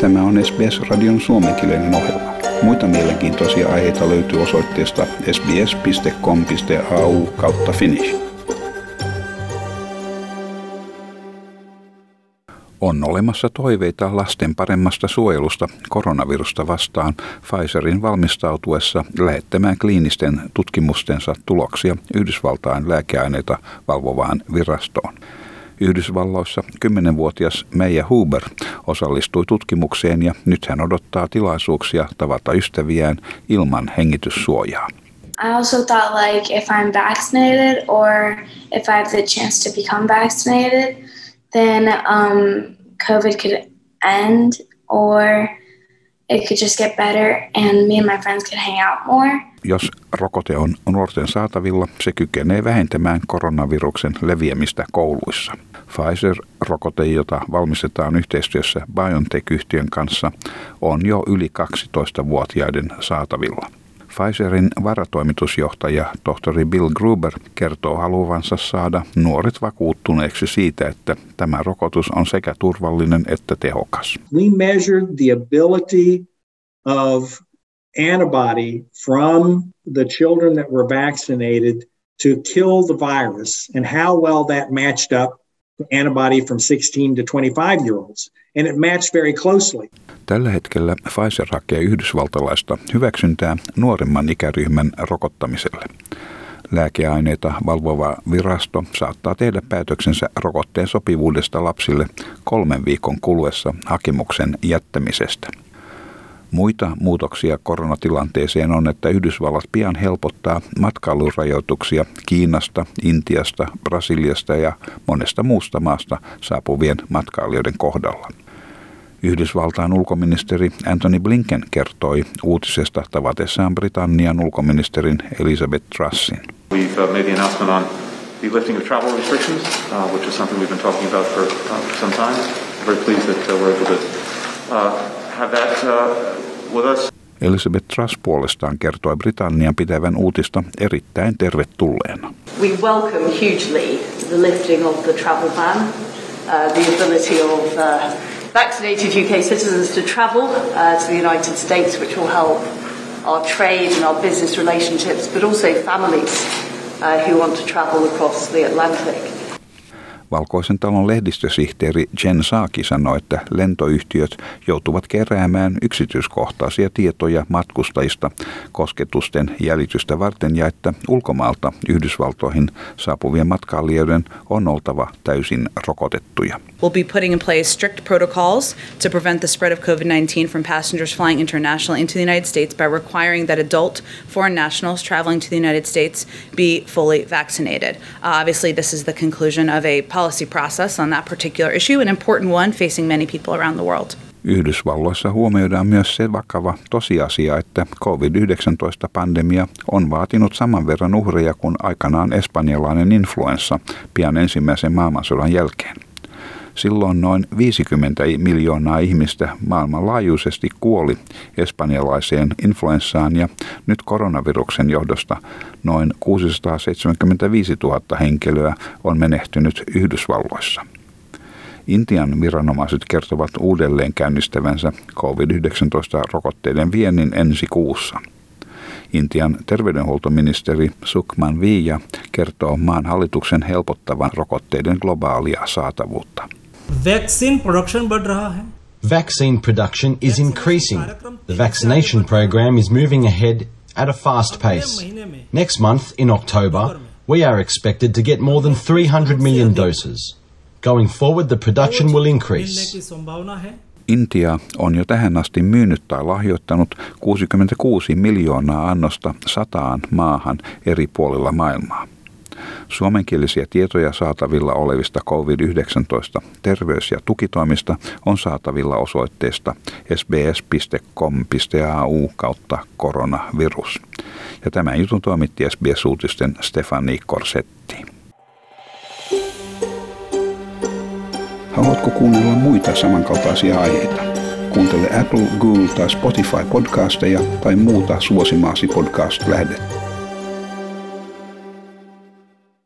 Tämä on SBS-radion suomenkielinen ohjelma. Muita mielenkiintoisia aiheita löytyy osoitteesta sbs.com.au kautta finnish. On olemassa toiveita lasten paremmasta suojelusta koronavirusta vastaan Pfizerin valmistautuessa lähettämään kliinisten tutkimustensa tuloksia Yhdysvaltain lääkeaineita valvovaan virastoon. Yhdysvalloissa 10-vuotias Meija Huber osallistui tutkimukseen ja nyt hän odottaa tilaisuuksia tavata ystäviään ilman hengityssuojaa. I also thought like if I'm vaccinated or if I have the chance to become vaccinated, then um, COVID could end or it could just get better and me and my friends could hang out more. Jos rokote on nuorten saatavilla, se kykenee vähentämään koronaviruksen leviämistä kouluissa. Pfizer-rokote, jota valmistetaan yhteistyössä BioNTech-yhtiön kanssa, on jo yli 12-vuotiaiden saatavilla. Pfizerin varatoimitusjohtaja tohtori Bill Gruber kertoo haluavansa saada nuoret vakuuttuneeksi siitä, että tämä rokotus on sekä turvallinen että tehokas. We measured the ability of antibody from the children that were vaccinated to kill the virus and how well that matched up antibody from 16 to 25 year olds. And it matched very closely. Tällä hetkellä Pfizer hakee yhdysvaltalaista hyväksyntää nuoremman ikäryhmän rokottamiselle. Lääkeaineita valvova virasto saattaa tehdä päätöksensä rokotteen sopivuudesta lapsille kolmen viikon kuluessa hakemuksen jättämisestä. Muita muutoksia koronatilanteeseen on, että Yhdysvallat pian helpottaa matkailurajoituksia Kiinasta, Intiasta, Brasiliasta ja monesta muusta maasta saapuvien matkailijoiden kohdalla. Yhdysvaltain ulkoministeri Anthony Blinken kertoi uutisesta tavatessaan Britannian ulkoministerin Elizabeth Trussin. Uh, have that uh, with us. Elizabeth Truss puolestaan kertoi Britannian pitävän uutista erittäin tervetulleena. We welcome hugely the lifting of the travel ban, uh, the ability of uh, vaccinated UK citizens to travel uh, to the United States, which will help our trade and our business relationships, but also families uh, who want to travel across the Atlantic. Valkoisen talon lehdistösihteeri Jen Saaki sanoi, että lentoyhtiöt joutuvat keräämään yksityiskohtaisia tietoja matkustajista kosketusten jäljitystä varten ja että ulkomaalta Yhdysvaltoihin saapuvien matkailijoiden on oltava täysin rokotettuja. We'll be putting in place strict protocols to prevent the spread of COVID-19 from passengers flying internationally into the United States by requiring that adult foreign nationals traveling to the United States be fully vaccinated. Uh, obviously, this is the conclusion of a policy process on that particular issue, an important one facing many people around the world. Yhdysvalloissa huomioidaan myös se vakava tosiasia, että COVID-19-pandemia on vaatinut saman verran uhreja kuin aikanaan espanjalainen influenssa pian ensimmäisen maailmansodan jälkeen. Silloin noin 50 miljoonaa ihmistä maailmanlaajuisesti kuoli espanjalaiseen influenssaan ja nyt koronaviruksen johdosta noin 675 000 henkilöä on menehtynyt Yhdysvalloissa. Intian viranomaiset kertovat uudelleen käynnistävänsä COVID-19-rokotteiden viennin ensi kuussa. Intian terveydenhuoltoministeri Sukman Viia kertoo maan hallituksen helpottavan rokotteiden globaalia saatavuutta. Vaccine production बढ़ रहा है Vaccine production is increasing. The vaccination program is moving ahead at a fast pace. Next month, in October, we are expected to get more than 300 million doses. Going forward, the production will increase. की संभावना है Intia on jo tähän asti myynyt tai lahjoittanut 66 miljoonaa annosta sataan maahan eri puolilla maailmaa. Suomenkielisiä tietoja saatavilla olevista COVID-19 terveys- ja tukitoimista on saatavilla osoitteesta sbs.com.au kautta koronavirus. Ja tämän jutun toimitti SBS-uutisten Stefani Korsetti. Haluatko kuunnella muita samankaltaisia aiheita? Kuuntele Apple, Google tai Spotify podcasteja tai muuta suosimaasi podcast-lähdettä.